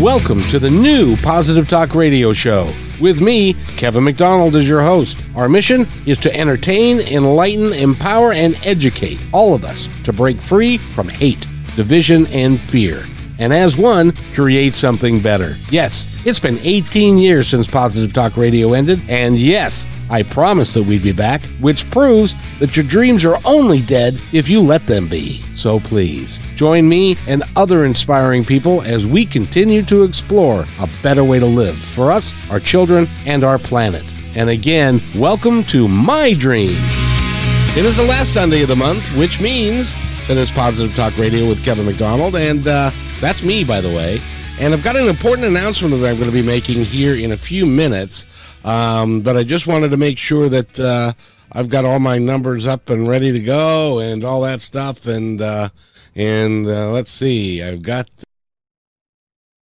Welcome to the new Positive Talk Radio Show. With me, Kevin McDonald, as your host. Our mission is to entertain, enlighten, empower, and educate all of us to break free from hate, division, and fear. And as one, create something better. Yes, it's been 18 years since Positive Talk Radio ended, and yes, I promised that we'd be back, which proves that your dreams are only dead if you let them be. So please, join me and other inspiring people as we continue to explore a better way to live for us, our children, and our planet. And again, welcome to my dream. It is the last Sunday of the month, which means that it's Positive Talk Radio with Kevin McDonald, and uh, that's me, by the way. And I've got an important announcement that I'm going to be making here in a few minutes. Um, but I just wanted to make sure that uh, I've got all my numbers up and ready to go and all that stuff. And uh, and uh, let's see, I've got.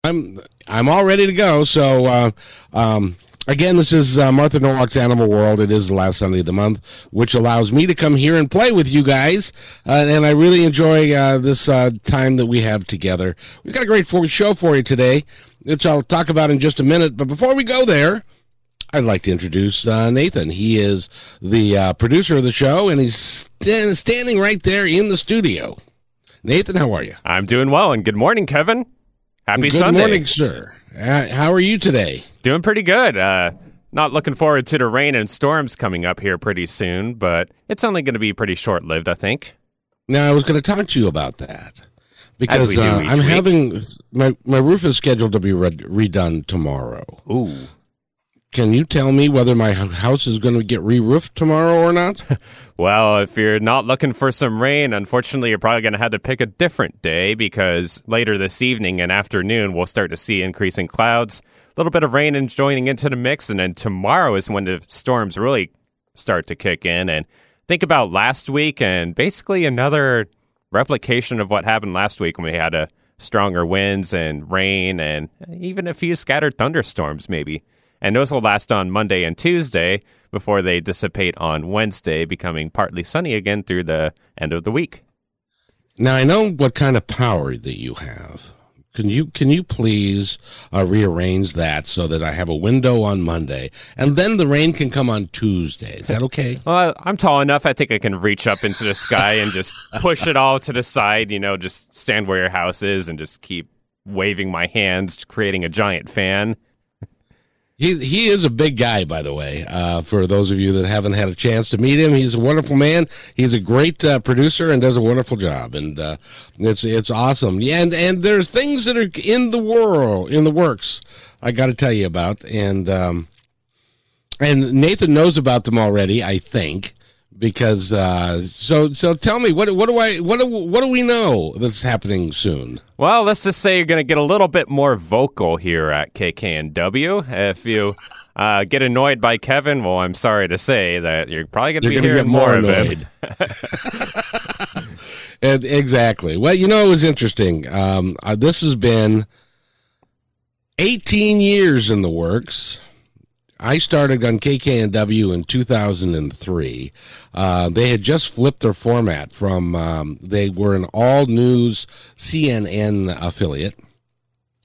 I'm I'm all ready to go. So uh, um, again, this is uh, Martha Norwalk's Animal World. It is the last Sunday of the month, which allows me to come here and play with you guys. Uh, and I really enjoy uh, this uh, time that we have together. We've got a great show for you today, which I'll talk about in just a minute. But before we go there. I'd like to introduce uh, Nathan. He is the uh, producer of the show, and he's st- standing right there in the studio. Nathan, how are you? I'm doing well, and good morning, Kevin. Happy good Sunday. Good morning, sir. Uh, how are you today? Doing pretty good. Uh, not looking forward to the rain and storms coming up here pretty soon, but it's only going to be pretty short lived, I think. Now, I was going to talk to you about that because uh, I'm week. having my my roof is scheduled to be re- redone tomorrow. Ooh. Can you tell me whether my house is going to get re-roofed tomorrow or not? well, if you're not looking for some rain, unfortunately, you're probably going to have to pick a different day because later this evening and afternoon, we'll start to see increasing clouds, a little bit of rain and joining into the mix, and then tomorrow is when the storms really start to kick in. And think about last week and basically another replication of what happened last week when we had a stronger winds and rain and even a few scattered thunderstorms, maybe and those will last on Monday and Tuesday before they dissipate on Wednesday, becoming partly sunny again through the end of the week. Now I know what kind of power that you have. Can you can you please uh, rearrange that so that I have a window on Monday and then the rain can come on Tuesday? Is that okay? well, I'm tall enough. I think I can reach up into the sky and just push it all to the side. You know, just stand where your house is and just keep waving my hands, creating a giant fan. He he is a big guy, by the way. Uh, for those of you that haven't had a chance to meet him, he's a wonderful man. He's a great uh, producer and does a wonderful job, and uh, it's it's awesome. Yeah, and and there's things that are in the world in the works. I got to tell you about, and um, and Nathan knows about them already. I think because uh, so so tell me what what do I what do, what do we know that's happening soon? Well, let's just say you're going to get a little bit more vocal here at kk KKNW. If you uh, get annoyed by Kevin, well, I'm sorry to say that you're probably going to be hearing more, more of him. and, exactly. Well, you know, it was interesting. Um, uh, this has been 18 years in the works. I started on KKNW in 2003. Uh, they had just flipped their format from, um, they were an all news CNN affiliate.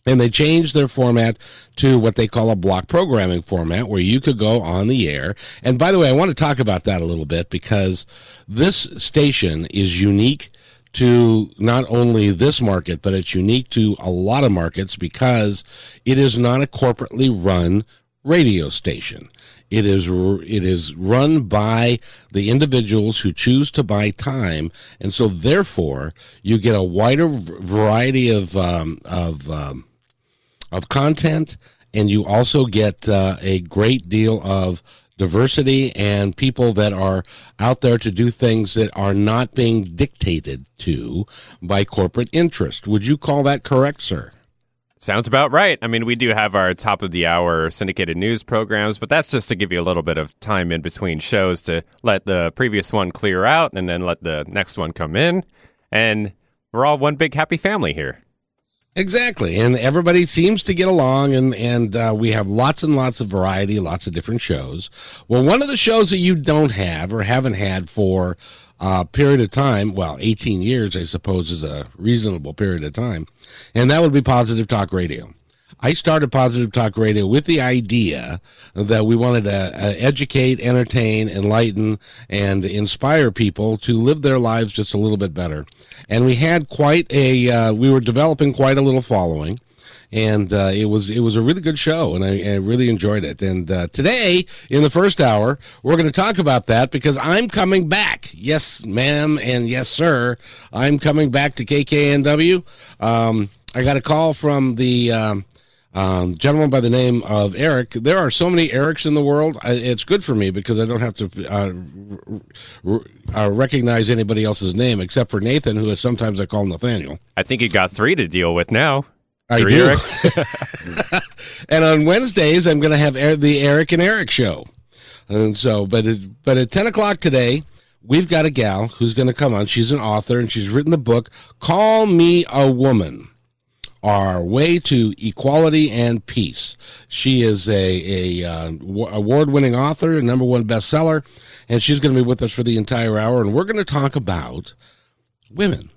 And they changed their format to what they call a block programming format where you could go on the air. And by the way, I want to talk about that a little bit because this station is unique to not only this market, but it's unique to a lot of markets because it is not a corporately run radio station. It is it is run by the individuals who choose to buy time, and so therefore you get a wider variety of um, of um, of content, and you also get uh, a great deal of diversity and people that are out there to do things that are not being dictated to by corporate interest. Would you call that correct, sir? Sounds about right. I mean, we do have our top of the hour syndicated news programs, but that's just to give you a little bit of time in between shows to let the previous one clear out and then let the next one come in. And we're all one big happy family here. Exactly, and everybody seems to get along, and and uh, we have lots and lots of variety, lots of different shows. Well, one of the shows that you don't have or haven't had for uh, period of time, well, 18 years, I suppose, is a reasonable period of time, and that would be Positive Talk Radio. I started Positive Talk Radio with the idea that we wanted to uh, educate, entertain, enlighten, and inspire people to live their lives just a little bit better. And we had quite a, uh, we were developing quite a little following and uh, it was it was a really good show, and I, I really enjoyed it. And uh, today, in the first hour, we're going to talk about that because I'm coming back. Yes, ma'am, and yes, sir, I'm coming back to KKNW. Um, I got a call from the. Um, um, gentleman by the name of Eric. There are so many Erics in the world. I, it's good for me because I don't have to uh, uh, recognize anybody else's name except for Nathan, who is sometimes I call Nathaniel. I think you got three to deal with now. I Three do. And on Wednesdays, I'm going to have Er- the Eric and Eric show. And so, but it, but at 10 o'clock today, we've got a gal who's going to come on. She's an author and she's written the book "Call Me a Woman." Our way to equality and peace. She is a, a uh, w- award-winning author, a number one bestseller, and she's going to be with us for the entire hour. And we're going to talk about women.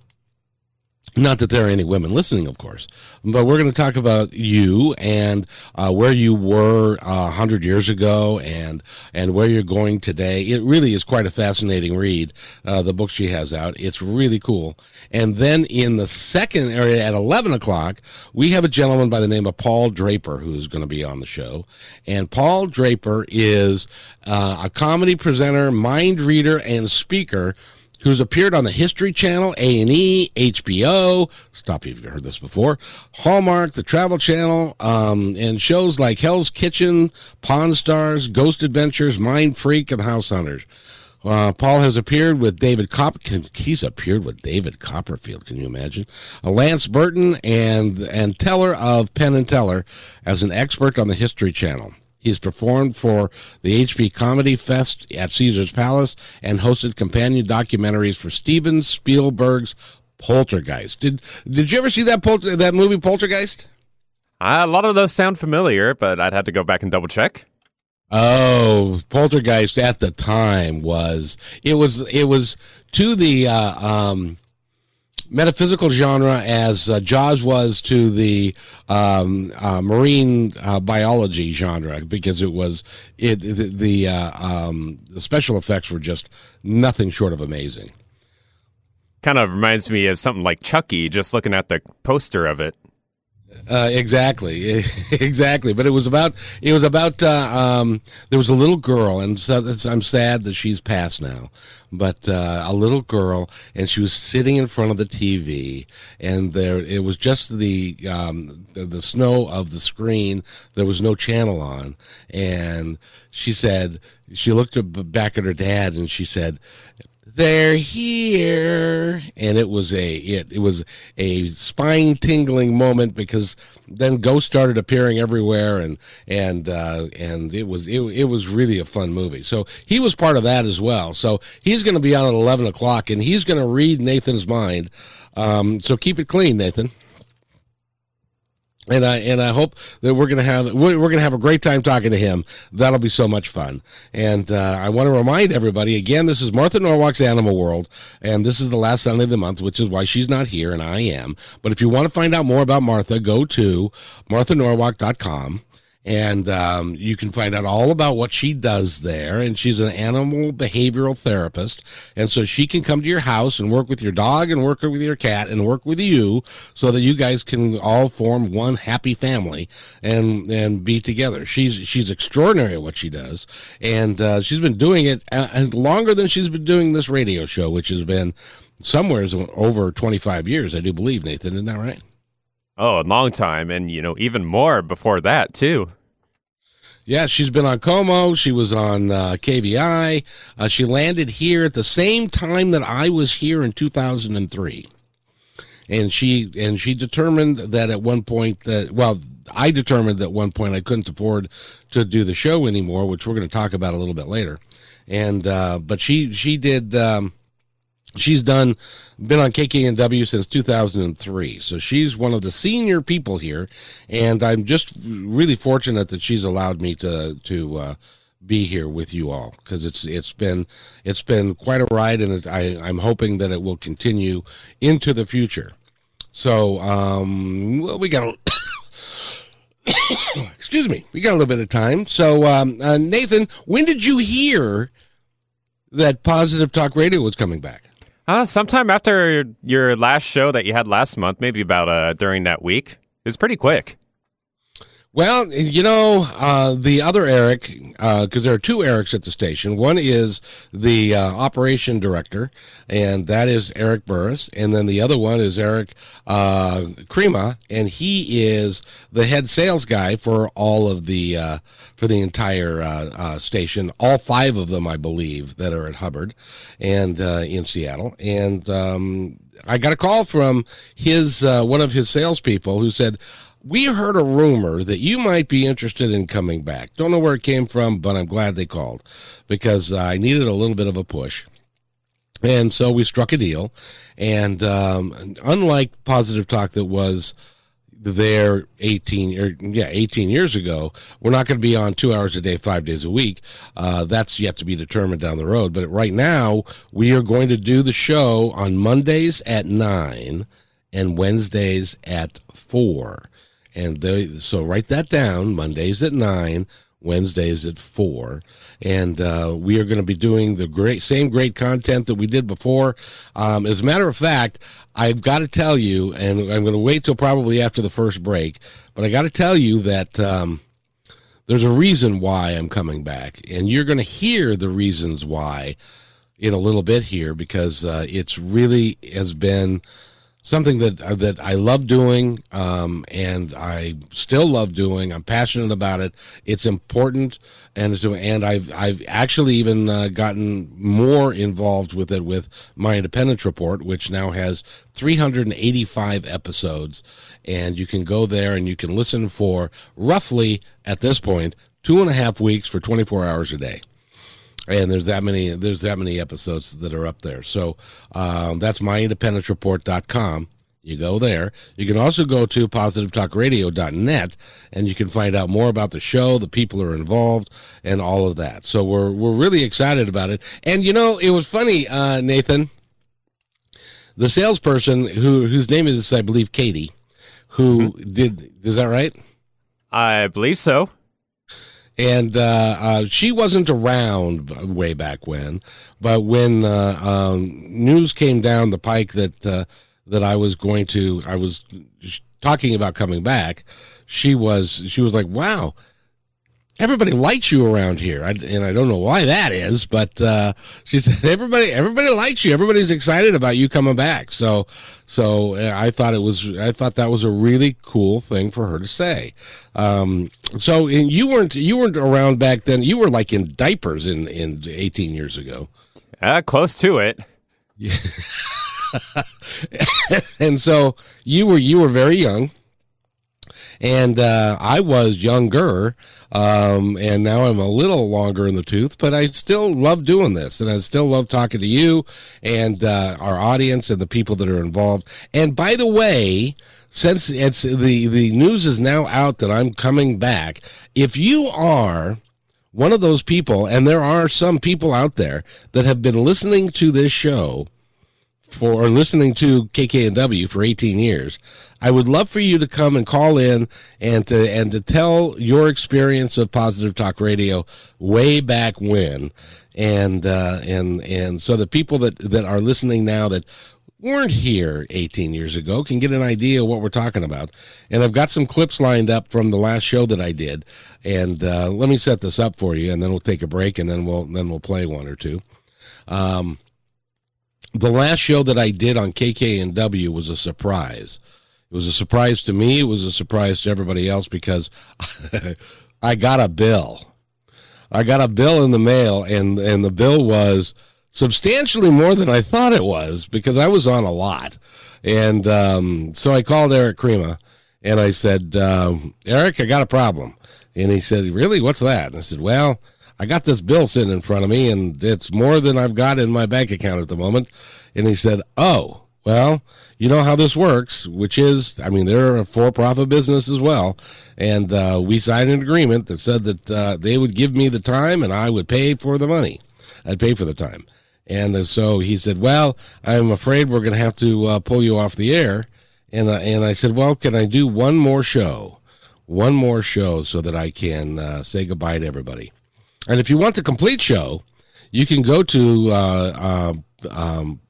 Not that there are any women listening, of course, but we're going to talk about you and uh, where you were a hundred years ago, and and where you're going today. It really is quite a fascinating read. Uh, the book she has out, it's really cool. And then in the second area at eleven o'clock, we have a gentleman by the name of Paul Draper who's going to be on the show. And Paul Draper is uh, a comedy presenter, mind reader, and speaker who's appeared on the History Channel, A&E, HBO, stop you if you've heard this before, Hallmark, the Travel Channel, um, and shows like Hell's Kitchen, Pawn Stars, Ghost Adventures, Mind Freak, and House Hunters. Uh, Paul has appeared with David Cop. He's appeared with David Copperfield. Can you imagine? Uh, Lance Burton and and Teller of Penn and Teller as an expert on the History Channel. He's performed for the HP Comedy Fest at Caesar's Palace and hosted companion documentaries for Steven Spielberg's Poltergeist. Did Did you ever see that Polter, that movie Poltergeist? Uh, a lot of those sound familiar, but I'd have to go back and double check. Oh, Poltergeist at the time was it was it was to the uh, um, metaphysical genre as uh, Jaws was to the um, uh, marine uh, biology genre because it was it the the, uh, um, the special effects were just nothing short of amazing. Kind of reminds me of something like Chucky, just looking at the poster of it. Uh, exactly, exactly. But it was about it was about uh, um, there was a little girl, and so I'm sad that she's passed now. But uh, a little girl, and she was sitting in front of the TV, and there it was just the, um, the the snow of the screen. There was no channel on, and she said she looked back at her dad, and she said, they're here. And it was a it, it was a spine tingling moment because then ghosts started appearing everywhere and and uh and it was it, it was really a fun movie. So he was part of that as well. So he's going to be on at 11 o'clock and he's going to read nathan's mind. Um so keep it clean nathan and I and I hope that we're gonna have we're, we're gonna have a great time talking to him. That'll be so much fun. And uh, I want to remind everybody again, this is Martha Norwalk's Animal World, and this is the last Sunday of the month, which is why she's not here and I am. But if you want to find out more about Martha, go to marthanorwalk.com and um, you can find out all about what she does there. And she's an animal behavioral therapist, and so she can come to your house and work with your dog and work with your cat and work with you, so that you guys can all form one happy family and and be together. She's she's extraordinary at what she does, and uh, she's been doing it uh, longer than she's been doing this radio show, which has been somewhere over 25 years, I do believe. Nathan, isn't that right? Oh, a long time, and you know even more before that too. Yeah, she's been on KOMO. She was on uh, KVI. Uh, she landed here at the same time that I was here in 2003, and she and she determined that at one point that well, I determined that at one point I couldn't afford to do the show anymore, which we're going to talk about a little bit later. And uh, but she she did. Um, she's done been on KKNW since 2003 so she's one of the senior people here and I'm just really fortunate that she's allowed me to to uh, be here with you all because it's it's been it's been quite a ride and I I'm hoping that it will continue into the future so um well we got a excuse me, we got a little bit of time. So, um, uh, Nathan, when did you hear that Positive Talk Radio was coming back? Uh, sometime after your last show that you had last month, maybe about uh, during that week. It was pretty quick. Well, you know, uh, the other Eric, because uh, there are two Erics at the station. One is the uh, operation director, and that is Eric Burris. And then the other one is Eric uh, Crema, and he is the head sales guy for all of the, uh, for the entire uh, station. All five of them, I believe, that are at Hubbard and in Seattle. And um, I got a call from his, one of his salespeople who said, we heard a rumor that you might be interested in coming back. Don't know where it came from, but I'm glad they called because I needed a little bit of a push. And so we struck a deal. And um, unlike Positive Talk that was there 18 or yeah 18 years ago we're not going to be on two hours a day five days a week uh, that's yet to be determined down the road but right now we are going to do the show on mondays at 9 and wednesdays at 4 and they, so write that down. Mondays at nine, Wednesdays at four, and uh, we are going to be doing the great same great content that we did before. Um, as a matter of fact, I've got to tell you, and I'm going to wait till probably after the first break, but I got to tell you that. Um, there's a reason why I'm coming back, and you're going to hear the reasons why in a little bit here because uh, it's really has been something that uh, that I love doing, um, and I still love doing. I'm passionate about it. It's important, and and I've I've actually even uh, gotten more involved with it with my Independence Report, which now has 385 episodes, and you can go there and you can listen for roughly at this point two and a half weeks for 24 hours a day and there's that many there's that many episodes that are up there. So um, that's myindependencereport.com you go there. You can also go to positivetalkradio.net and you can find out more about the show the people are involved and all of that. So we're we're really excited about it. And you know it was funny uh, nathan. The salesperson who whose name is i believe katie who mm-hmm. did is that right? I believe so and uh, uh, she wasn't around way back when. But when uh, um, news came down the pike that uh, that I was going to, I was talking about coming back. She was she was like, "Wow, everybody likes you around here, I, and I don't know why that is, but uh, she said everybody everybody likes you. Everybody's excited about you coming back. So so uh, I thought it was I thought that was a really cool thing for her to say. Um, so you weren't you weren't around back then. You were like in diapers in in 18 years ago. Uh, close to it. Yeah. and so you were you were very young and uh, I was younger, um, and now I'm a little longer in the tooth, but I still love doing this, and I still love talking to you and uh, our audience and the people that are involved. And by the way, since it's the the news is now out that I'm coming back, if you are one of those people, and there are some people out there that have been listening to this show for listening to KKNW for 18 years. I would love for you to come and call in and to and to tell your experience of Positive Talk Radio way back when, and uh, and and so the people that that are listening now that weren't here 18 years ago can get an idea of what we're talking about. And I've got some clips lined up from the last show that I did, and uh, let me set this up for you, and then we'll take a break, and then we'll then we'll play one or two. Um, the last show that I did on KKNW was a surprise. It was a surprise to me. It was a surprise to everybody else because I got a bill. I got a bill in the mail, and and the bill was substantially more than I thought it was because I was on a lot. And um, so I called Eric Crema and I said, uh, Eric, I got a problem. And he said, Really? What's that? And I said, Well, I got this bill sitting in front of me, and it's more than I've got in my bank account at the moment. And he said, Oh, well, you know how this works, which is, I mean, they're a for profit business as well. And uh, we signed an agreement that said that uh, they would give me the time and I would pay for the money. I'd pay for the time. And uh, so he said, Well, I'm afraid we're going to have to uh, pull you off the air. And, uh, and I said, Well, can I do one more show? one more show so that I can uh, say goodbye to everybody. And if you want the complete show, you can go to uh, uh, um,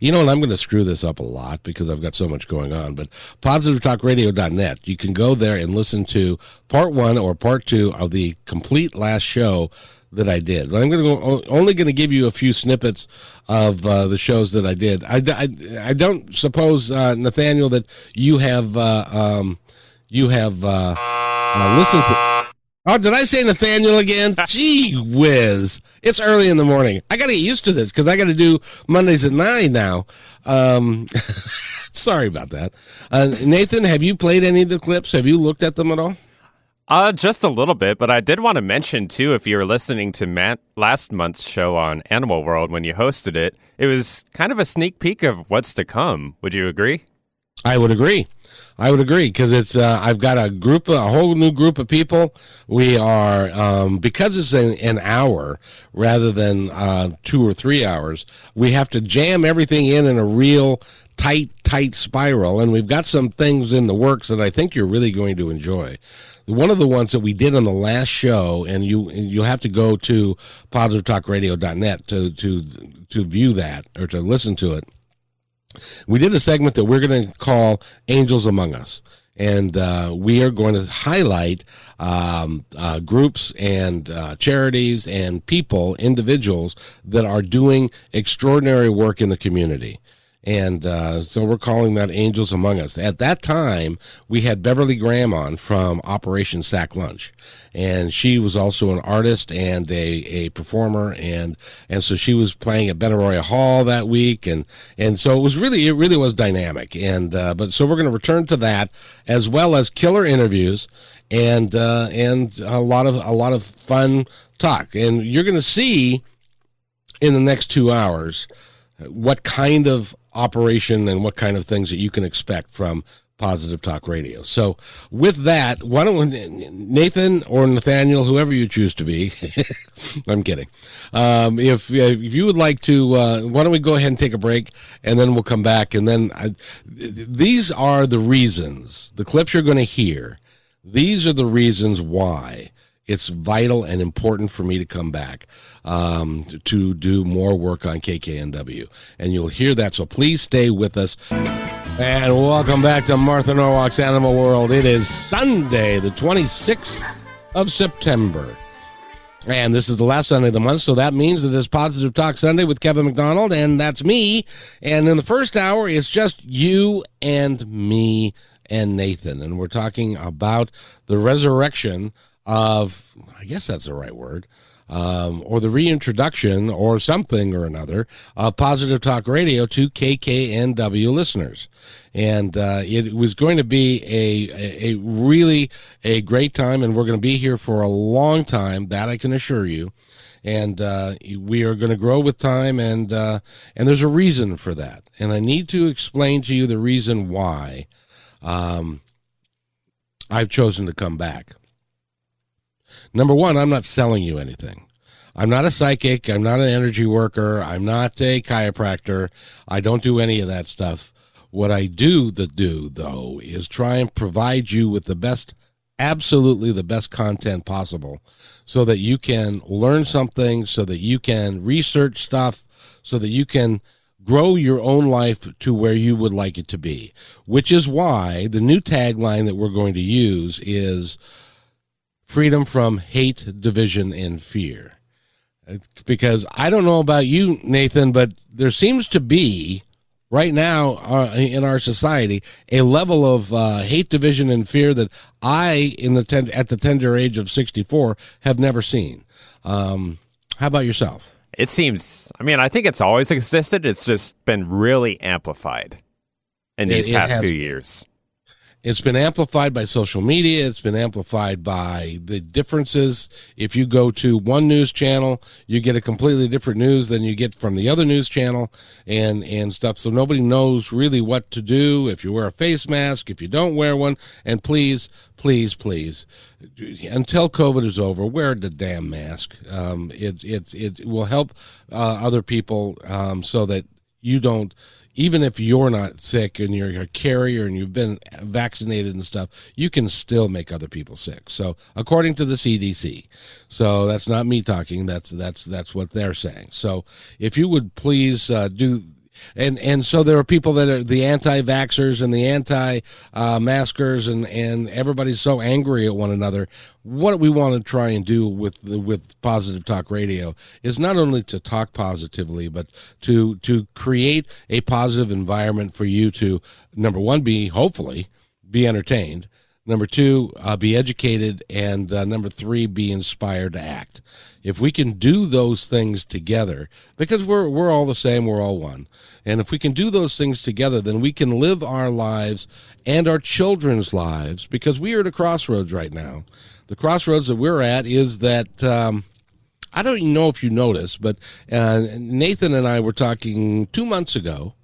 you know, and I'm going to screw this up a lot because I've got so much going on, but positivetalkradio.net. You can go there and listen to part one or part two of the complete last show that I did. But I'm going to go, only going to give you a few snippets of uh, the shows that I did. I, I, I don't suppose, uh, Nathaniel, that you have, uh, um, you have, uh, listened to, Oh, did I say Nathaniel again? Gee whiz. It's early in the morning. I got to get used to this because I got to do Mondays at 9 now. Um, sorry about that. Uh, Nathan, have you played any of the clips? Have you looked at them at all? Uh, just a little bit, but I did want to mention too, if you were listening to Matt last month's show on Animal World when you hosted it, it was kind of a sneak peek of what's to come. Would you agree? I would agree. I would agree because it's uh, I've got a group, a whole new group of people. We are um, because it's an, an hour rather than uh, two or three hours. We have to jam everything in in a real tight, tight spiral, and we've got some things in the works that I think you're really going to enjoy. One of the ones that we did on the last show, and you you'll have to go to positivetalkradio.net to to to view that or to listen to it we did a segment that we're going to call Angels Among Us. And uh, we are going to highlight um, uh, groups and uh, charities and people, individuals that are doing extraordinary work in the community. And uh, so we're calling that Angels Among Us. At that time, we had Beverly Graham on from Operation Sack Lunch. And she was also an artist and a, a performer. And, and so she was playing at Benaroya Hall that week. And, and so it was really, it really was dynamic. And, uh, but so we're going to return to that as well as killer interviews and, uh, and a lot of, a lot of fun talk. And you're going to see in the next two hours what kind of operation and what kind of things that you can expect from Positive Talk Radio. So, with that, why don't we, Nathan or Nathaniel, whoever you choose to be, I'm kidding. Um, if if you would like to, uh, why don't we go ahead and take a break, and then we'll come back, and then I, these are the reasons. The clips you're going to hear. These are the reasons why it's vital and important for me to come back um, to do more work on KKNW. And you'll hear that. So please stay with us. And welcome back to Martha Norwalk's Animal World. It is Sunday, the 26th of September. And this is the last Sunday of the month, so that means that it's Positive Talk Sunday with Kevin McDonald, and that's me. And in the first hour, it's just you and me and Nathan. And we're talking about the resurrection of, I guess that's the right word, um, or the reintroduction or something or another of Positive Talk Radio to KKNW listeners. And uh, it was going to be a, a really a great time, and we're going to be here for a long time. That I can assure you. And uh, we are going to grow with time, and uh, and there's a reason for that. And I need to explain to you the reason why um, I've chosen to come back. Number one, I'm not selling you anything. I'm not a psychic. I'm not an energy worker. I'm not a chiropractor. I don't do any of that stuff. What I do the do though is try and provide you with the best absolutely the best content possible so that you can learn something, so that you can research stuff, so that you can grow your own life to where you would like it to be. Which is why the new tagline that we're going to use is freedom from hate, division, and fear. Because I don't know about you, Nathan, but there seems to be right now uh, in our society a level of uh, hate, division, and fear that I, in the ten- at the tender age of sixty-four, have never seen. Um, how about yourself? It seems. I mean, I think it's always existed. It's just been really amplified in these it, past few years. It's been amplified by social media. It's been amplified by the differences. If you go to one news channel, you get a completely different news than you get from the other news channel and, and stuff. So nobody knows really what to do. If you wear a face mask, if you don't wear one, and please, please, please, until COVID is over, wear the damn mask. Um, it, it, it will help uh, other people um, so that you don't even if you're not sick and you're a carrier and you've been vaccinated and stuff, you can still make other people sick. So, according to the CDC, so that's not me talking. That's that's that's what they're saying. So, if you would please uh, do and and so there are people that are the anti-vaxxers and the anti-maskers and and everybody's so angry at one another. What we want to try and do with with positive talk radio is not only to talk positively but to to create a positive environment for you to number one be hopefully be entertained number two uh, be educated and uh, number three be inspired to act if we can do those things together, because we're we're all the same, we're all one. And if we can do those things together, then we can live our lives and our children's lives because we are at a crossroads right now. The crossroads that we're at is that um, I don't even know if you noticed, but uh, Nathan and I were talking two months ago,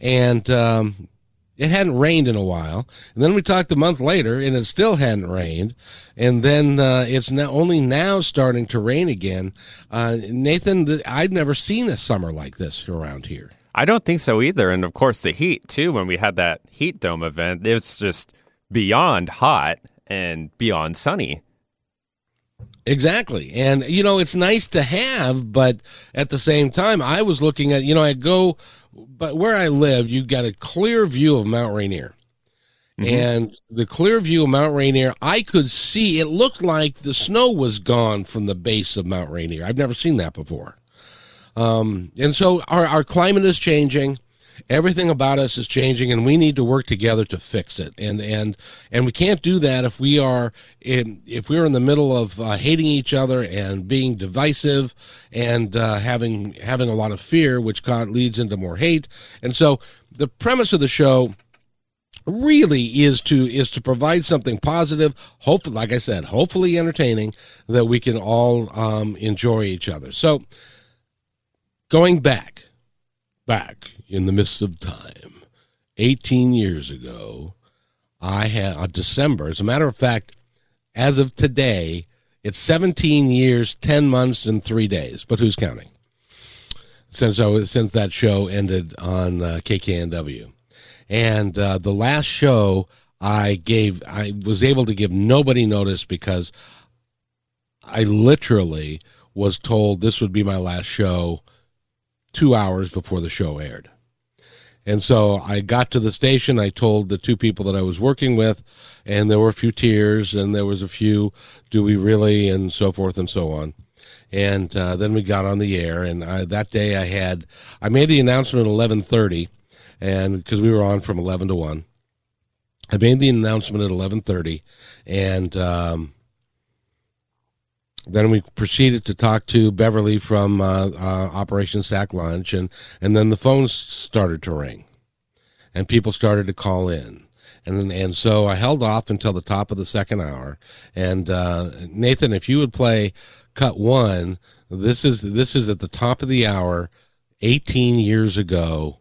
and um, it hadn't rained in a while. And then we talked a month later, and it still hadn't rained. And then uh, it's now only now starting to rain again. Uh, Nathan, I'd never seen a summer like this around here. I don't think so either. And of course, the heat too. When we had that heat dome event, it's just beyond hot and beyond sunny. Exactly. And, you know, it's nice to have, but at the same time, I was looking at, you know, I go but where I live, you got a clear view of Mount Rainier. Mm-hmm. And the clear view of Mount Rainier, I could see it looked like the snow was gone from the base of Mount Rainier. I've never seen that before. Um, and so our, our climate is changing everything about us is changing and we need to work together to fix it. And and and we can't do that if we are in if we're in the middle of uh, hating each other and being divisive and uh, having having a lot of fear which leads into more hate. And so the premise of the show really is to is to provide something positive hopefully like i said hopefully entertaining that we can all um, enjoy each other. So going back back in the midst of time, 18 years ago, I had uh, December. As a matter of fact, as of today, it's 17 years, 10 months, and three days. But who's counting? Since I was, since that show ended on uh, KKNW, and uh, the last show I gave, I was able to give nobody notice because I literally was told this would be my last show two hours before the show aired. And so I got to the station. I told the two people that I was working with, and there were a few tears, and there was a few, do we really, and so forth and so on. And uh, then we got on the air, and I, that day I had, I made the announcement at eleven thirty, and because we were on from eleven to one, I made the announcement at eleven thirty, and um, then we proceeded to talk to Beverly from uh, uh, Operation Sack Lunch, and, and then the phones started to ring, and people started to call in. And, and so I held off until the top of the second hour. And uh, Nathan, if you would play cut one, this is this is at the top of the hour, 18 years ago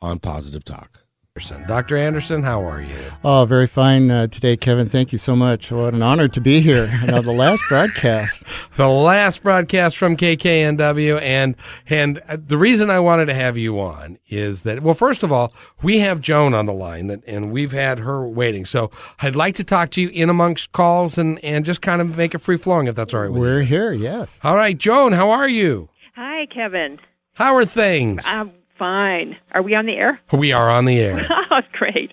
on Positive Talk. Dr. Anderson, how are you? Oh, very fine uh, today, Kevin. Thank you so much. What an honor to be here. Now, the last broadcast. the last broadcast from KKNW. And, and uh, the reason I wanted to have you on is that, well, first of all, we have Joan on the line that, and we've had her waiting. So I'd like to talk to you in amongst calls and, and just kind of make it free flowing if that's all right with We're you. here, yes. All right, Joan, how are you? Hi, Kevin. How are things? Um, Fine. Are we on the air? We are on the air. oh, great.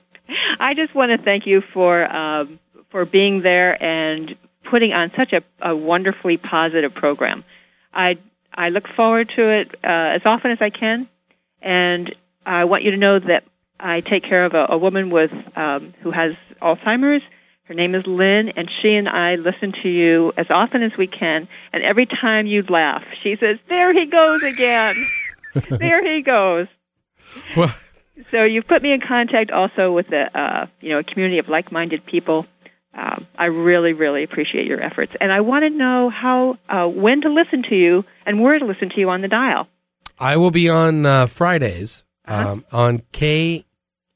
I just want to thank you for um, for being there and putting on such a, a wonderfully positive program. I I look forward to it uh, as often as I can, and I want you to know that I take care of a, a woman with um, who has Alzheimer's. Her name is Lynn, and she and I listen to you as often as we can. And every time you laugh, she says, "There he goes again." there he goes. Well, so you've put me in contact also with a uh, you know a community of like-minded people. Um, I really, really appreciate your efforts, and I want to know how uh, when to listen to you and where to listen to you on the dial. I will be on uh, Fridays uh-huh. um, on K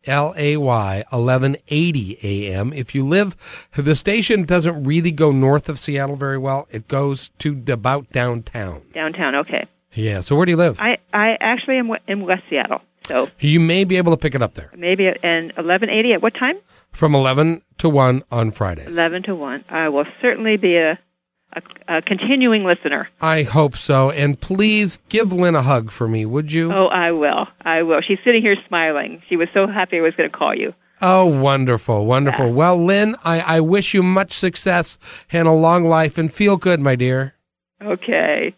L A Y 1180 AM. If you live, the station doesn't really go north of Seattle very well. It goes to about downtown. Downtown, okay. Yeah. So where do you live? I, I actually am in West Seattle. So You may be able to pick it up there maybe at and 1180 at what time? from 11 to 1 on Friday. 11 to 1. I will certainly be a, a, a continuing listener. I hope so. And please give Lynn a hug for me, would you? Oh, I will. I will. She's sitting here smiling. She was so happy I was going to call you. Oh, wonderful, wonderful. Well, Lynn, I, I wish you much success and a long life and feel good, my dear. Okay.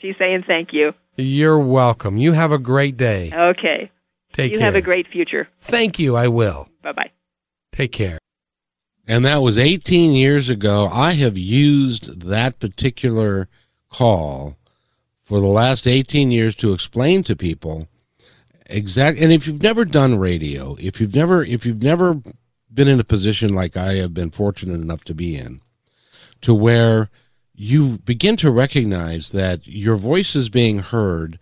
She's saying thank you. You're welcome. You have a great day. Okay. Take care. you care. have a great future. Thank you. I will. Bye bye. Take care. And that was 18 years ago. I have used that particular call for the last 18 years to explain to people exactly. and if you've never done radio, if you've never if you've never been in a position like I have been fortunate enough to be in to where you begin to recognize that your voice is being heard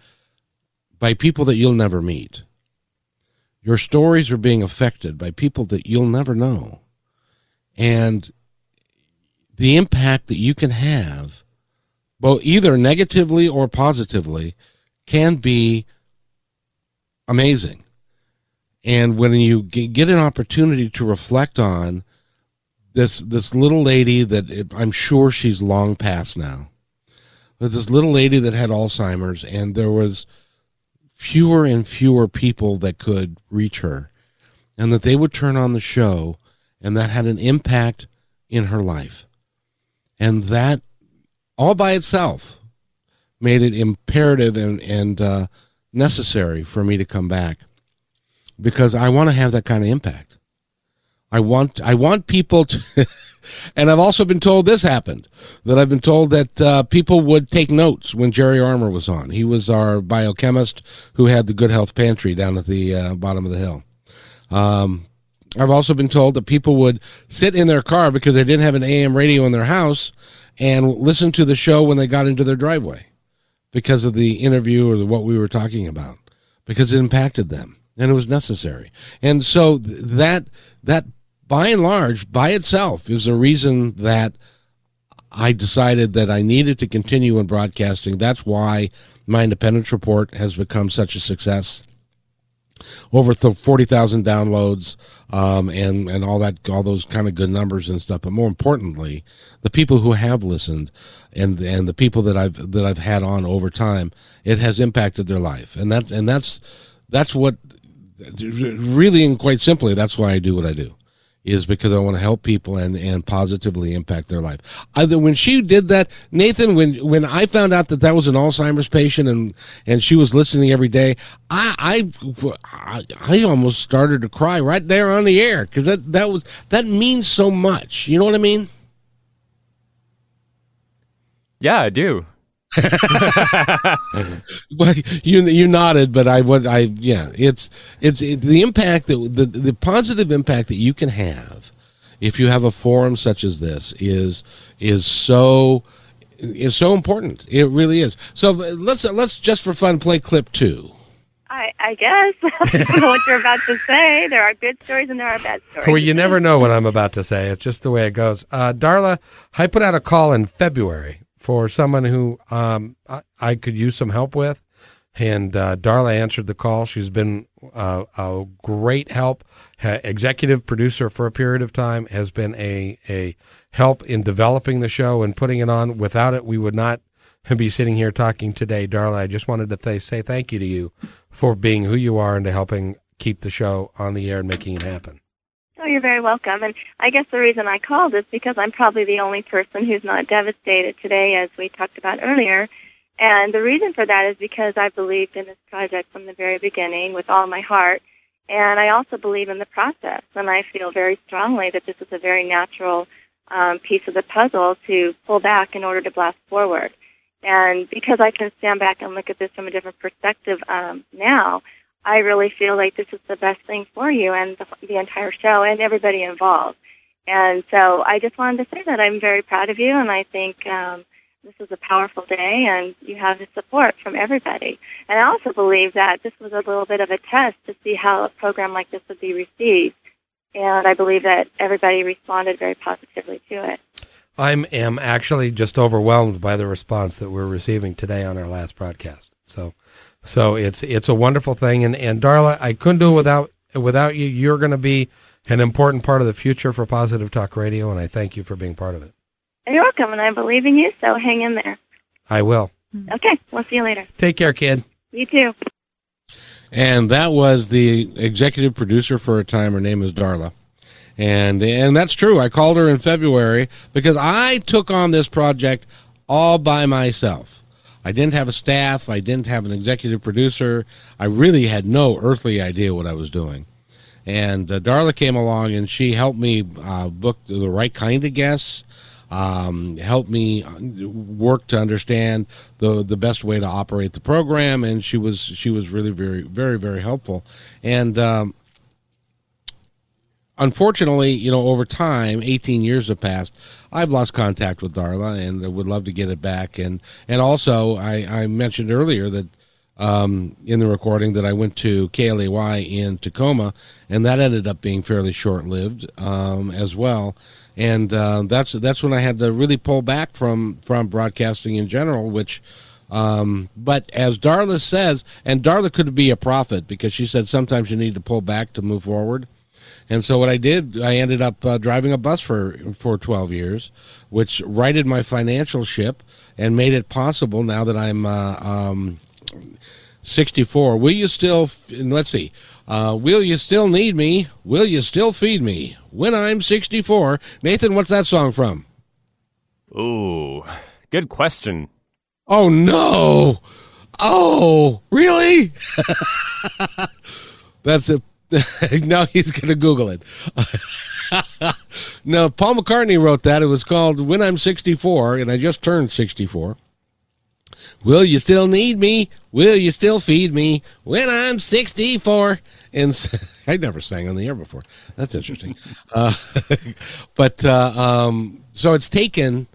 by people that you'll never meet. Your stories are being affected by people that you'll never know and the impact that you can have both either negatively or positively can be amazing and when you get an opportunity to reflect on this this little lady that it, i'm sure she's long past now but this little lady that had alzheimer's and there was fewer and fewer people that could reach her and that they would turn on the show and that had an impact in her life. And that all by itself made it imperative and, and uh, necessary for me to come back because I want to have that kind of impact. I want I want people to, and I've also been told this happened that I've been told that uh, people would take notes when Jerry Armour was on. He was our biochemist who had the Good Health Pantry down at the uh, bottom of the hill. Um, I've also been told that people would sit in their car because they didn't have an AM radio in their house and listen to the show when they got into their driveway because of the interview or the, what we were talking about because it impacted them and it was necessary. And so th- that that by and large by itself is the reason that I decided that I needed to continue in broadcasting. That's why my independence report has become such a success. Over th- 40,000 downloads um, and and all that all those kind of good numbers and stuff but more importantly the people who have listened and and the people that I've that I've had on over time it has impacted their life. And that's and that's that's what really and quite simply that's why I do what I do is because I want to help people and, and positively impact their life. Either when she did that, Nathan, when when I found out that that was an Alzheimer's patient and and she was listening every day, I I I almost started to cry right there on the air because that that was that means so much. You know what I mean? Yeah, I do. Well, you you nodded, but I was I yeah. It's it's it, the impact that the the positive impact that you can have if you have a forum such as this is is so is so important. It really is. So let's let's just for fun play clip two. I, I guess. I don't know what you're about to say. There are good stories and there are bad stories. Well, you never know what I'm about to say. It's just the way it goes. Uh, Darla, I put out a call in February for someone who um, I, I could use some help with. And uh, Darla answered the call. She's been uh, a great help. Ha- executive producer for a period of time has been a a help in developing the show and putting it on. Without it, we would not be sitting here talking today. Darla, I just wanted to th- say thank you to you for being who you are and to helping keep the show on the air and making it happen. Oh, you're very welcome. And I guess the reason I called is because I'm probably the only person who's not devastated today, as we talked about earlier. And the reason for that is because I believed in this project from the very beginning with all my heart. And I also believe in the process. And I feel very strongly that this is a very natural um, piece of the puzzle to pull back in order to blast forward. And because I can stand back and look at this from a different perspective um, now, I really feel like this is the best thing for you and the, the entire show and everybody involved. And so I just wanted to say that I'm very proud of you, and I think um, this is a powerful day, and you have the support from everybody. And I also believe that this was a little bit of a test to see how a program like this would be received. And I believe that everybody responded very positively to it. I am actually just overwhelmed by the response that we're receiving today on our last broadcast. So So it's it's a wonderful thing, and and Darla, I couldn't do it without without you. You're going to be an important part of the future for Positive Talk Radio, and I thank you for being part of it. You're welcome, and I believe in you, so hang in there. I will. Okay, we'll see you later. Take care, kid. You too. And that was the executive producer for a time. Her name is Darla. And and that's true. I called her in February because I took on this project all by myself. I didn't have a staff. I didn't have an executive producer. I really had no earthly idea what I was doing. And uh, Darla came along and she helped me uh, book the right kind of guests, um, helped me work to understand the the best way to operate the program, and she was she was really very very very helpful. And um, unfortunately, you know, over time, 18 years have passed. I've lost contact with Darla, and I would love to get it back. And and also, I, I mentioned earlier that um, in the recording that I went to KLAY in Tacoma, and that ended up being fairly short lived um, as well. And uh, that's that's when I had to really pull back from from broadcasting in general, which. Um, but as Darla says, and Darla could be a prophet because she said sometimes you need to pull back to move forward. And so what I did, I ended up uh, driving a bus for for 12 years, which righted my financial ship and made it possible now that I'm uh, um, 64. Will you still? Let's see. Uh, will you still need me? Will you still feed me when I'm 64? Nathan, what's that song from? Ooh, good question. Oh no! Oh, really? That's it. now he's going to Google it. no, Paul McCartney wrote that. It was called When I'm 64, and I just turned 64. Will you still need me? Will you still feed me when I'm 64? And I never sang on the air before. That's interesting. uh, but uh, um, so it's taken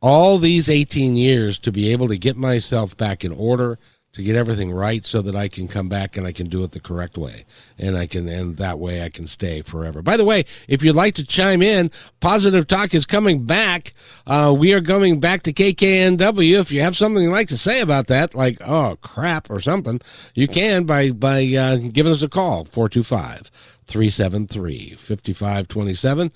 all these 18 years to be able to get myself back in order to get everything right so that I can come back and I can do it the correct way. And I can, and that way I can stay forever. By the way, if you'd like to chime in, Positive Talk is coming back. Uh, we are coming back to KKNW. If you have something you'd like to say about that, like, oh, crap or something, you can by, by, uh, giving us a call, 425 373 5527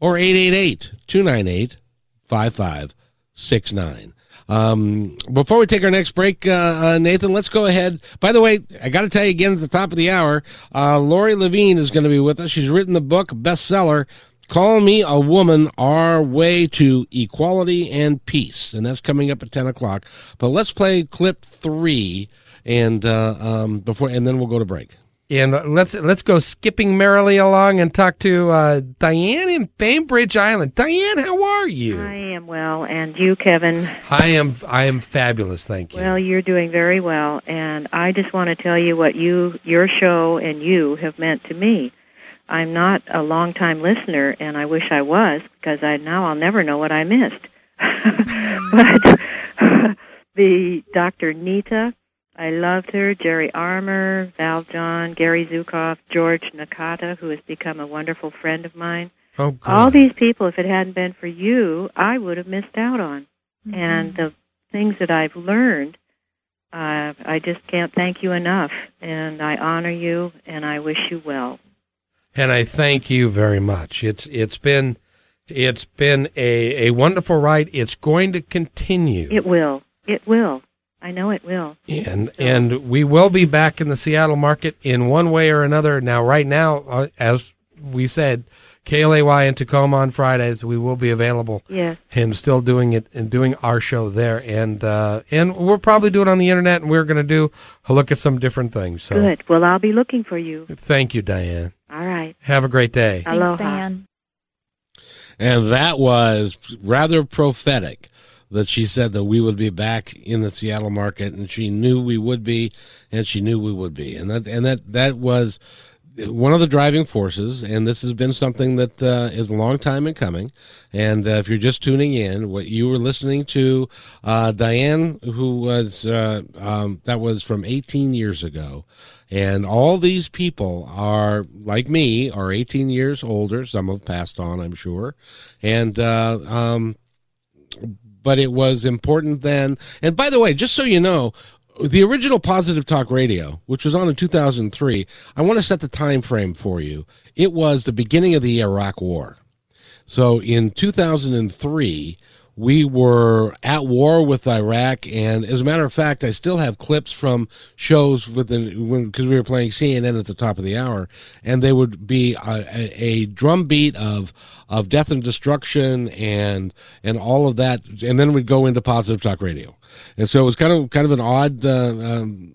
or 888 298 5569. Um, before we take our next break, uh, uh, Nathan, let's go ahead. By the way, I got to tell you again at the top of the hour, uh, Lori Levine is going to be with us. She's written the book, bestseller, Call Me a Woman, Our Way to Equality and Peace. And that's coming up at 10 o'clock. But let's play clip three and, uh, um, before, and then we'll go to break. And let's let's go skipping merrily along and talk to uh, Diane in Bainbridge Island. Diane, how are you? I am well, and you, Kevin? I am I am fabulous, thank you. Well, you're doing very well, and I just want to tell you what you, your show, and you have meant to me. I'm not a long-time listener, and I wish I was because I now I'll never know what I missed. but the Dr. Nita I loved her. Jerry Armour, Val John, Gary Zukav, George Nakata, who has become a wonderful friend of mine. Oh, good. All these people, if it hadn't been for you, I would have missed out on. Mm-hmm. And the things that I've learned, uh, I just can't thank you enough. And I honor you, and I wish you well. and I thank you very much. It's it's been it's been a, a wonderful ride. It's going to continue. It will. It will. I know it will. and and we will be back in the Seattle market in one way or another. Now, right now, uh, as we said, KLAY in Tacoma on Fridays, we will be available Yes. and still doing it and doing our show there. And uh, and we'll probably do it on the internet. And we're going to do a look at some different things. So Good. Well, I'll be looking for you. thank you, Diane. All right. Have a great day. Thanks, Aloha. Diane. And that was rather prophetic that she said that we would be back in the Seattle market and she knew we would be and she knew we would be. And that and that that was one of the driving forces and this has been something that uh, is a long time in coming. And uh, if you're just tuning in what you were listening to uh, diane who was uh, um, that was from 18 years ago. And all these people are like me are 18 years older. Some have passed on i'm sure. And uh, um, but it was important then and by the way just so you know the original Positive Talk Radio, which was on in 2003, I want to set the time frame for you. It was the beginning of the Iraq War. So in 2003, we were at war with Iraq, and as a matter of fact, I still have clips from shows within because we were playing CNN at the top of the hour, and they would be a, a, drum beat of of death and destruction and and all of that, and then we'd go into positive talk radio, and so it was kind of kind of an odd uh, um,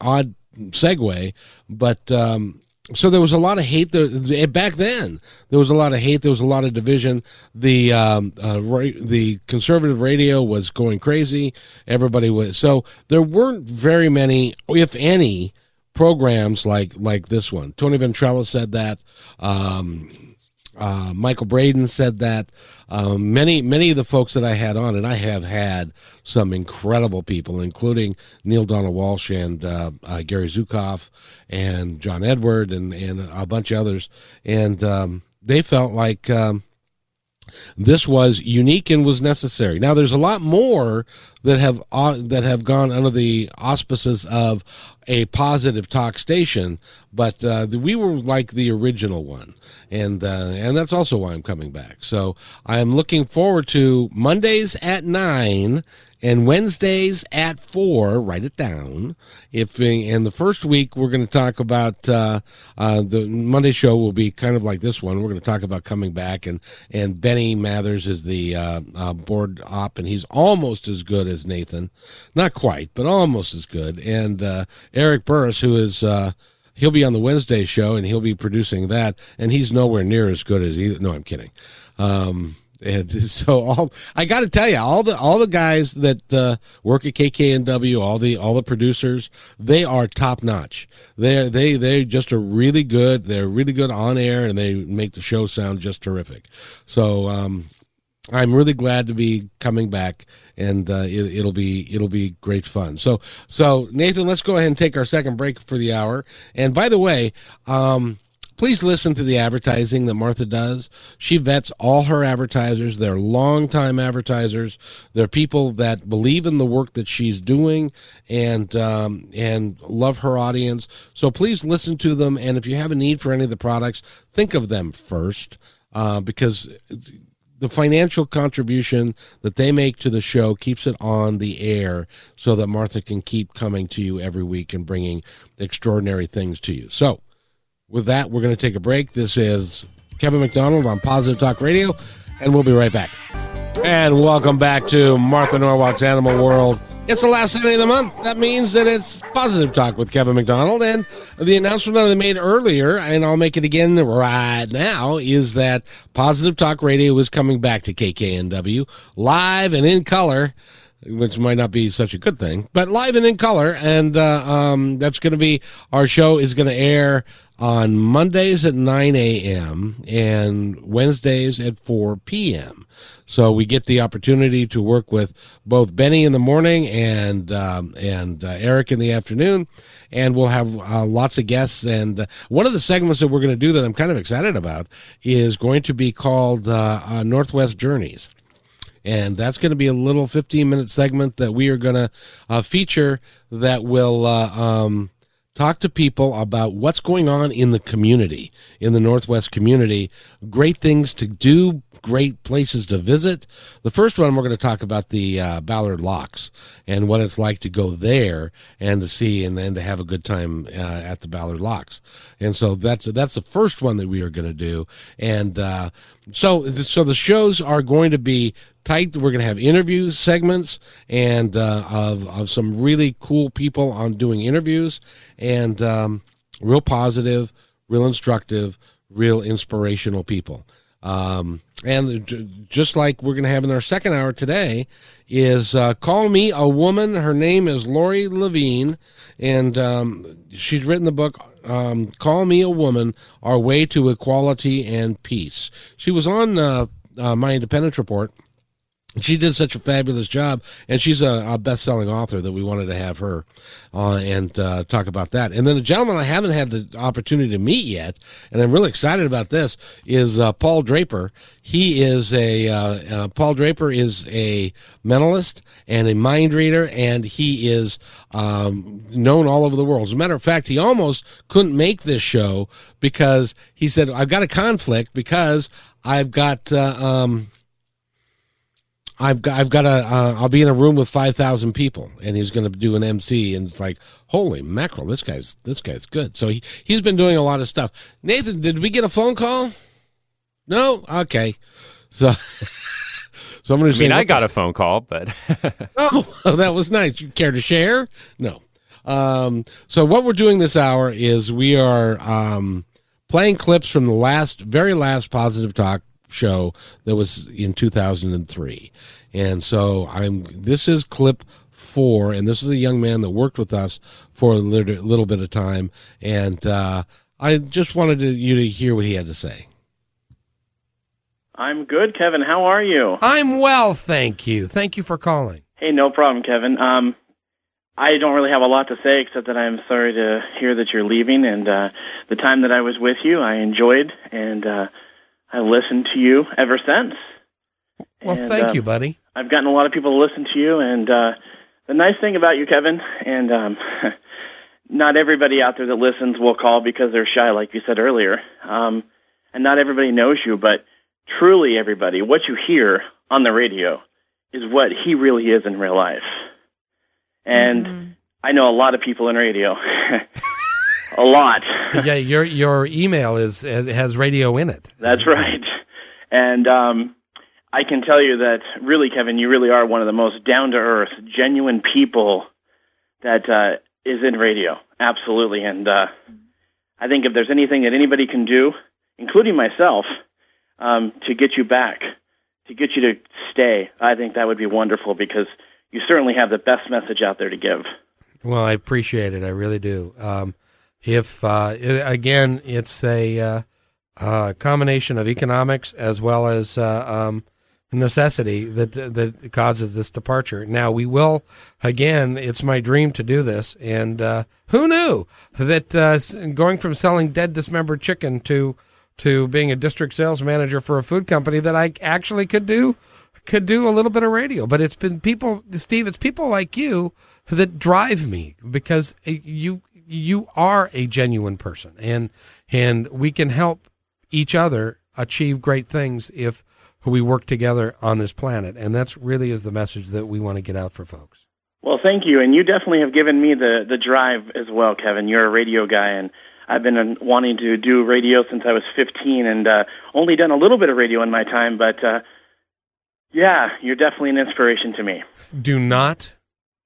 odd segue, but um, so there was a lot of hate there back then. There was a lot of hate. There was a lot of division. The um, uh, ra- the conservative radio was going crazy. Everybody was so there weren't very many, if any, programs like like this one. Tony Ventrella said that. Um, uh, Michael Braden said that. Um, many many of the folks that I had on, and I have had some incredible people, including Neale Donald Walsch and uh, uh, Gary Zukav and John Edward and and a bunch of others, and um, they felt like. Um, this was unique and was necessary. Now, there's a lot more that have uh, that have gone under the auspices of a positive talk station, but uh, we were like the original one, and uh, and that's also why I'm coming back. So I am looking forward to Mondays at nine and Wednesdays at four. Write it down. If and the first week we're going to talk about uh, uh, the Monday show will be kind of like this one. We're going to talk about coming back and and Benny Mathers is the uh, uh, board op and he's almost as good as Nathan, not quite, but almost as good. And uh, Eric Burris, who is uh, he'll be on the Wednesday show and he'll be producing that, and he's nowhere near as good as either. No, I'm kidding. Um, and so all I got to tell you, all the all the guys that uh, work at KKNW, all the all the producers, they are top notch. They they they just are really good. They're really good on air, and they make the show sound just terrific. So um, I'm really glad to be coming back, and uh, it, will be it'll be great fun. So so Nathan, let's go ahead and take our second break for the hour. And by the way. Um, please listen to the advertising that Martha does. She vets all her advertisers. They're longtime advertisers. They're people that believe in the work that she's doing and um, and love her audience. So please listen to them. And if you have a need for any of the products, think of them first uh, because the financial contribution that they make to the show keeps it on the air so that Martha can keep coming to you every week and bringing extraordinary things to you. So with that, we're going to take a break. This is Kevin McDonald on Positive Talk Radio, and we'll be right back. And welcome back to Martha Norwalk's Animal World. It's the last Sunday of the month. That means that it's Positive Talk with Kevin McDonald. And the announcement that I made earlier, and I'll make it again right now, is that Positive Talk Radio is coming back to KKNW live and in color which might not be such a good thing, but live and in color. And uh, um, that's going to be our show is going to air on Mondays at 9 a.m. and Wednesdays at 4 p.m. So we get the opportunity to work with both Benny in the morning and um, and uh, Eric in the afternoon, and we'll have uh, lots of guests. And uh, one of the segments that we're going to do that I'm kind of excited about is going to be called uh, uh, Northwest Journeys and that's going to be a little 15 minute segment that we are going to uh, feature that will uh, um, talk to people about what's going on in the community, in the Northwest community, great things to do, great places to visit. The first one, we're going to talk about the uh, Ballard Locks and what it's like to go there and to see and then to have a good time uh, at the Ballard Locks. And so that's that's the first one that we are going to do. And uh, so so the shows are going to be tight. We're going to have interview segments and uh, of of some really cool people on doing interviews and um, real positive, real instructive, real inspirational people. Um, and just like we're going to have in our second hour today, is uh, Call Me a Woman. Her name is Lori Levine, and um, she's written the book um, Call Me a Woman Our Way to Equality and Peace. She was on uh, uh, My Independence Report she did such a fabulous job, and she's a, a best-selling author that we wanted to have her uh, and uh, talk about that. And then a gentleman I haven't had the opportunity to meet yet, and I'm really excited about this, is uh, Paul Draper. He is a uh, uh, Paul Draper is a mentalist and a mind reader, and he is um, known all over the world. As a matter of fact, he almost couldn't make this show because he said, "I've got a conflict because I've got." Uh, um, I've got, I've got a, uh, I'll be in a room with 5,000 people and he's going to do an MC and it's like, holy mackerel, this guy's, this guy's good. So he, he's been doing a lot of stuff. Nathan, did we get a phone call? No? Okay. So, so I'm going to I mean, I got a phone call, but oh, that was nice. You care to share? No. Um, so what we're doing this hour is we are, um, playing clips from the last, very last positive talk show that was in 2003. And so I'm this is clip 4 and this is a young man that worked with us for a little, little bit of time and uh, I just wanted to, you to hear what he had to say. I'm good, Kevin. How are you? I'm well, thank you. Thank you for calling. Hey, no problem, Kevin. Um, I don't really have a lot to say except that I'm sorry to hear that you're leaving. And uh, the time that I was with you, I enjoyed, and uh, I listened to you ever since. Well, And, thank uh, you, buddy. I've gotten a lot of people to listen to you, and uh, the nice thing about you, Kevin, and um, not everybody out there that listens will call because they're shy, like you said earlier, um, and not everybody knows you, but truly everybody, what you hear on the radio is what he really is in real life. And I know a lot of people in radio, a lot. yeah, your your email is has radio in it. That's right. And um, I can tell you that really, Kevin, you really are one of the most down to earth, genuine people that uh, is in radio. Absolutely. And uh, I think if there's anything that anybody can do, including myself, um, to get you back, to get you to stay, I think that would be wonderful because you certainly have the best message out there to give. Well, I appreciate it. I really do. Um, if uh, it, again, it's a uh, uh, combination of economics as well as uh, um, necessity that that causes this departure. Now we will again. It's my dream to do this, and uh, who knew that uh, going from selling dead dismembered chicken to to being a district sales manager for a food company that I actually could do could do a little bit of radio. But it's been people, Steve. It's people like you that drive me because you you are a genuine person, and and we can help each other achieve great things if we work together on this planet. And that's really is the message that we want to get out for folks. Well, thank you, and you definitely have given me the the drive as well, Kevin. You're a radio guy, and I've been uh, wanting to do radio since I was 15, and uh, only done a little bit of radio in my time. But uh, yeah, you're definitely an inspiration to me. Do not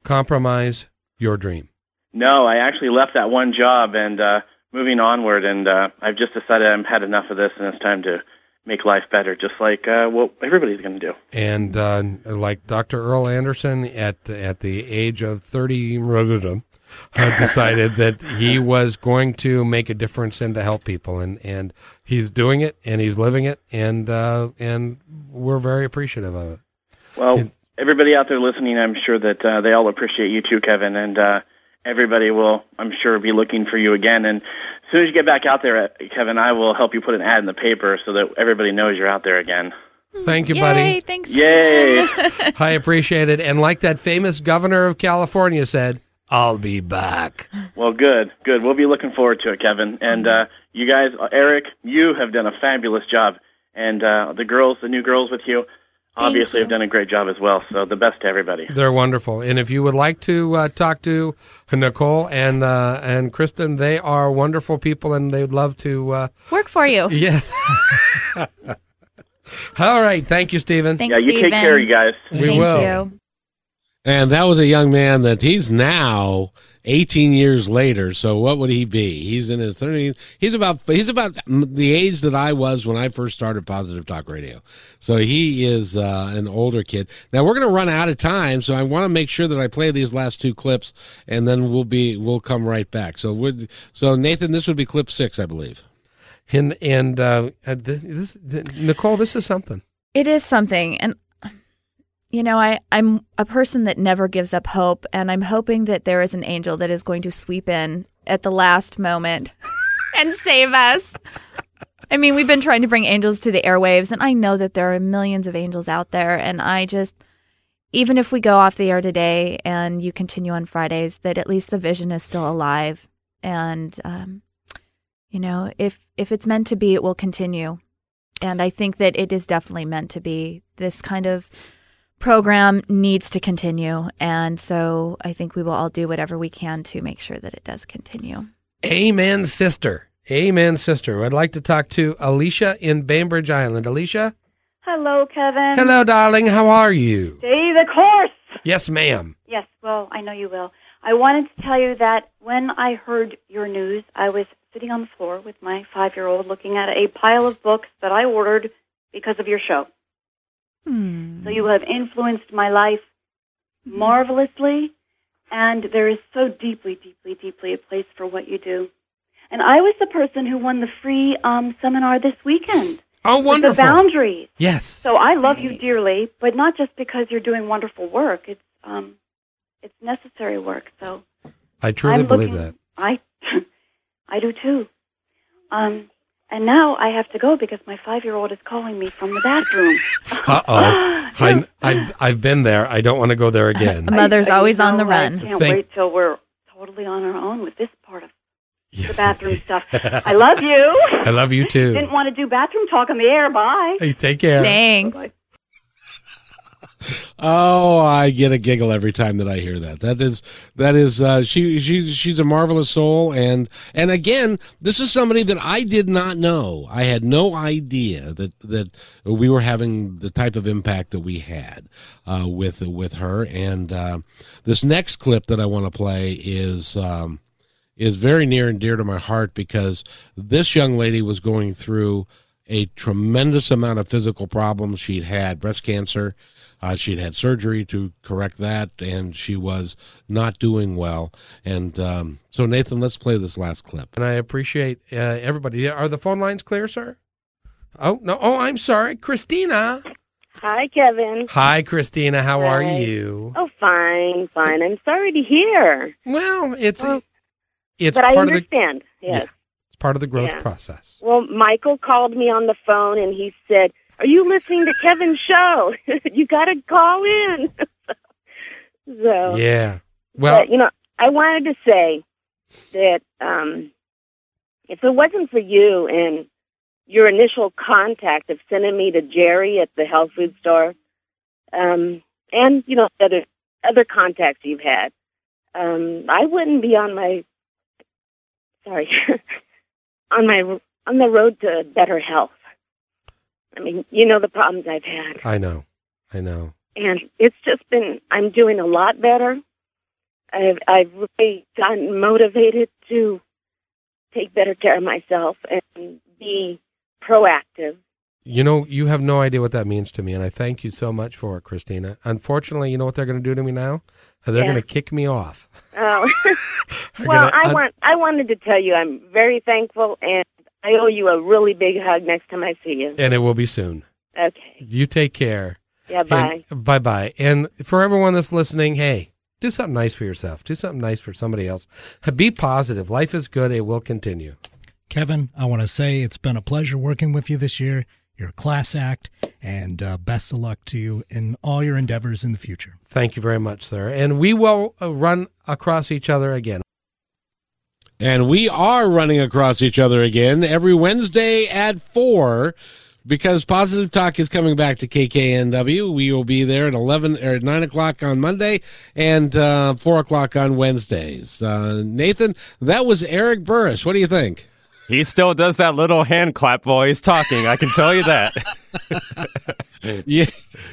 compromise your dream. No, I actually left that one job and uh, moving onward, and uh, I've just decided I've had enough of this, and it's time to make life better, just like uh, what everybody's going to do. And uh, like Dr. Earl Anderson at at the age of 30, uh, decided that he was going to make a difference and to help people, and, and he's doing it and he's living it, and uh, and we're very appreciative of it. Well, And- everybody out there listening, I'm sure that uh, they all appreciate you too, Kevin, and uh, everybody will, I'm sure, be looking for you again. And as soon as you get back out there, uh, Kevin, I will help you put an ad in the paper so that everybody knows you're out there again. Thank you, Yay, buddy. thanks. Yay! I appreciate it. And like that famous governor of California said, I'll be back. well, good, good. We'll be looking forward to it, Kevin. And uh, you guys, uh, Eric, you have done a fabulous job, and uh, the girls, the new girls with you, obviously you. have done a great job as well. So the best to everybody. They're wonderful. And if you would like to uh, talk to Nicole and uh, and Kristen, they are wonderful people, and they'd love to. Uh, Work for you. yeah. All right. Thank you, Stephen. Thanks, yeah, you take Steven. care, you guys. We Thank will. you. And that was a young man that he's now 18 years later. So what would he be? He's in his 30s. He's about he's about the age that I was when I first started Positive Talk Radio. So he is uh, an older kid. Now we're going to run out of time, so I want to make sure that I play these last two clips, and then we'll be we'll come right back. So would so Nathan, this would be clip six, I believe. And and uh, uh, this Nicole, this is something. It is something, and you know, I, I'm a person that never gives up hope, and I'm hoping that there is an angel that is going to sweep in at the last moment and save us. I mean, we've been trying to bring angels to the airwaves, and I know that there are millions of angels out there, and I just, even if we go off the air today and you continue on Fridays, that at least the vision is still alive, and um, you know, if if it's meant to be, it will continue, and I think that it is definitely meant to be. This kind of program needs to continue, and so I think we will all do whatever we can to make sure that it does continue. Amen, sister. Amen, sister. I'd like to talk to Alicia in Bainbridge Island. Alicia? Hello, Kevin. Hello, darling. How are you? Stay the course. Yes, ma'am. Yes, well, I know you will. I wanted to tell you that when I heard your news, I was sitting on the floor with my five year old looking at a pile of books that I ordered because of your show. Hmm. So you have influenced my life marvelously, and there is so deeply, deeply, deeply a place for what you do. And I was the person who won the free um, seminar this weekend. Oh, wonderful. The boundaries. Yes. So I love you dearly, but not just because you're doing wonderful work. It's um, it's necessary work. So I truly I'm believe looking- that. I I do too. Um, and now I have to go because my five year old is calling me from the bathroom. Uh oh. I, I've, I've been there. I don't want to go there again. A mother's I- I always on the run. I can't Thank- wait till we're totally on our own with this part of the Yes. bathroom stuff. I love you. I love you too. Didn't want to do bathroom talk on the air. Bye. Hey, take care. Thanks. Oh, I get a giggle every time that I hear that. That is that is uh, she she she's a marvelous soul, and and again, this is somebody that I did not know. I had no idea that that we were having the type of impact that we had uh, with with her. And uh, this next clip that I want to play is. Um, is very near and dear to my heart because this young lady was going through a tremendous amount of physical problems. She'd had breast cancer, uh, she'd had surgery to correct that, and she was not doing well. And um, so, Nathan, let's play this last clip. And I appreciate uh, everybody. Are the phone lines clear, sir? Oh, no. Oh, I'm sorry. Christina. Hi, Kevin. Hi, Christina. How are you? Oh, fine, fine. I'm sorry to hear. Well, it's Well, it's but I part of the understand. yes. Yeah. Part of the growth Yeah. process. Well, Michael called me on the phone and he said, "Are you listening to Kevin's show? you got to call in." so, Yeah. Well, but, you know, I wanted to say that um, if it wasn't for you and your initial contact of sending me to Jerry at the health food store, um, and you know other other contacts you've had, um, I wouldn't be on my sorry on my on the road to better health. I mean, you know the problems I've had I know. I know. and it's just been I'm doing a lot better. I've I've really gotten motivated to take better care of myself and be proactive. You know, you have no idea what that means to me, and I thank you so much for it, Christina. Unfortunately, you know what they're going to do to me now? Uh, they're Yeah. going to kick me off. Oh. Well, gonna I want I wanted to tell you I'm very thankful and I owe you a really big hug next time I see you. and it will be soon. Okay. You take care. Yeah, bye. Bye bye. And for everyone that's listening, hey, do something nice for yourself. Do something nice for somebody else. Be positive. Life is good. It will continue. Kevin, I want to say it's been a pleasure working with you this year. You're a class act, and uh, best of luck to you in all your endeavors in the future. Thank you very much, sir. And we will uh, run across each other again. And we are running across each other again every Wednesday at 4 because Positive Talk is coming back to KKNW. We will be there at 11 or at 9 o'clock on Monday and uh, 4 o'clock on Wednesdays. Uh, Nathan, that was Eric Burris. What do you think? He still does that little hand clap while he's talking. I can tell you that. yeah,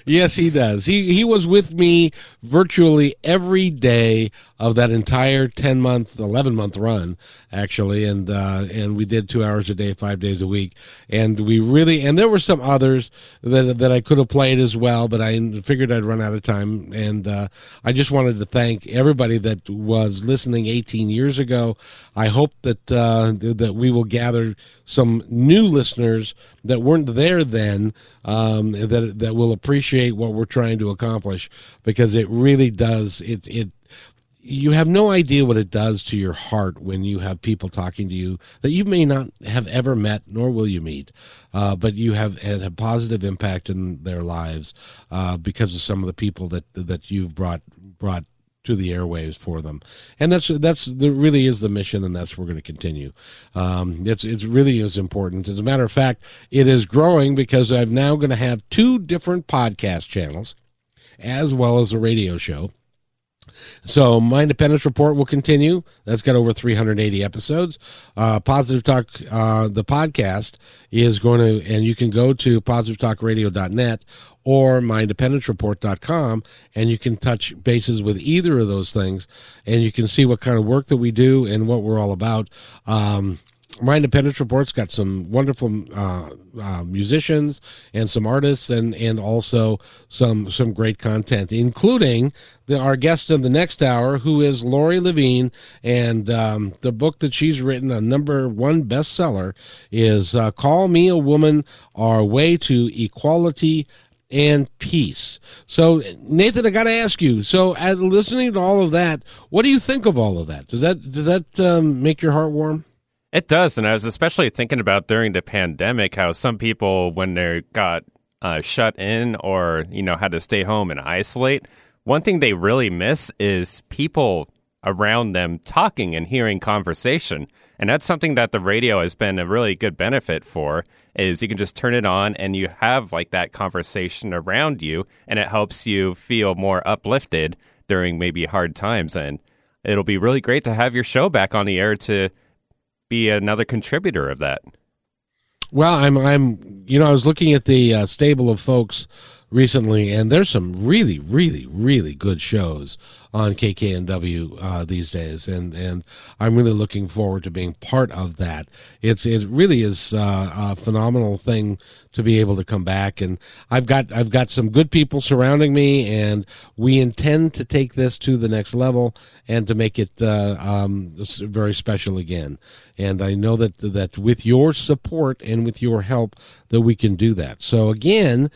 yes, he does. He he was with me virtually every day of that entire 10 month 11 month run actually and uh, and we did two hours a day five days a week. And we really and there were some others that that I could have played as well but I figured I'd run out of time. And uh, I just wanted to thank everybody that was listening 18 years ago. I hope that uh, that we will gather some new listeners that weren't there then um, that that will appreciate what we're trying to accomplish because it really does it it you have no idea what it does to your heart when you have people talking to you that you may not have ever met nor will you meet uh, but you have had a positive impact in their lives uh, because of some of the people that that you've brought brought to the airwaves for them, and that's that's the really is the mission, and that's we're going to continue. Um, it's it's really is important. As a matter of fact, it is growing because I'm now going to have two different podcast channels, as well as a radio show. So, my Independence Report will continue. That's got over 380 episodes. Uh, Positive Talk, uh, the podcast, is going to, and you can go to positivetalkradio.net or myindependencereport.com and you can touch bases with either of those things and you can see what kind of work that we do and what we're all about. Um, my independence report's got some wonderful uh, uh, musicians and some artists and and also some some great content including the, our guest in the next hour who is Lori Levine and um, the book that she's written a number one bestseller is uh, call me a woman our way to equality and peace. So, Nathan, I got to ask you. So, as listening to all of that, what do you think of all of that? Does that does that um, make your heart warm? It does, and I was especially thinking about during the pandemic how some people, when they got uh, shut in or you know had to stay home and isolate, one thing they really miss is people around them talking and hearing conversation. And that's something that the radio has been a really good benefit for is you can just turn it on and you have like that conversation around you and it helps you feel more uplifted during maybe hard times and it'll be really great to have your show back on the air to be another contributor of that. Well, I'm, I'm, you know, I was looking at the uh, stable of folks recently, and there's some really, really, really good shows on KKNW uh, these days, and and I'm really looking forward to being part of that. It's it really is uh, a phenomenal thing to be able to come back, and I've got I've got some good people surrounding me, and we intend to take this to the next level and to make it uh, um, very special again. And I know that that with your support and with your help, that we can do that. So again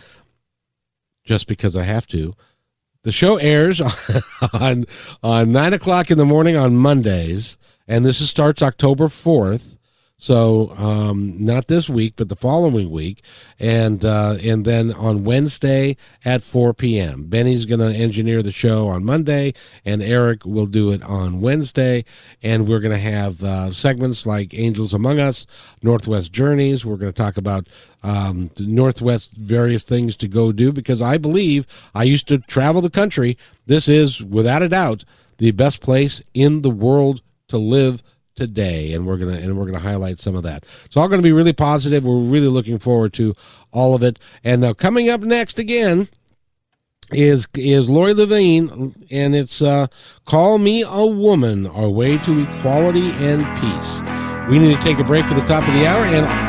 just because I have to. The show airs on on nine o'clock in the morning on Mondays, and this is, starts October fourth. So um, not this week, but the following week, and uh, and then on Wednesday at 4 p.m. Benny's going to engineer the show on Monday, and Eric will do it on Wednesday. And we're going to have uh, segments like Angels Among Us, Northwest Journeys. We're going to talk about um, Northwest various things to go do because I believe I used to travel the country. This is without a doubt the best place in the world to live today, and we're gonna and we're gonna highlight some of that. It's all going to be really positive. We're really looking forward to all of it. And now coming up next again is is Lori Levine, and it's uh, "Call Me a Woman: Our Way to Equality and Peace." We need to take a break for the top of the hour and.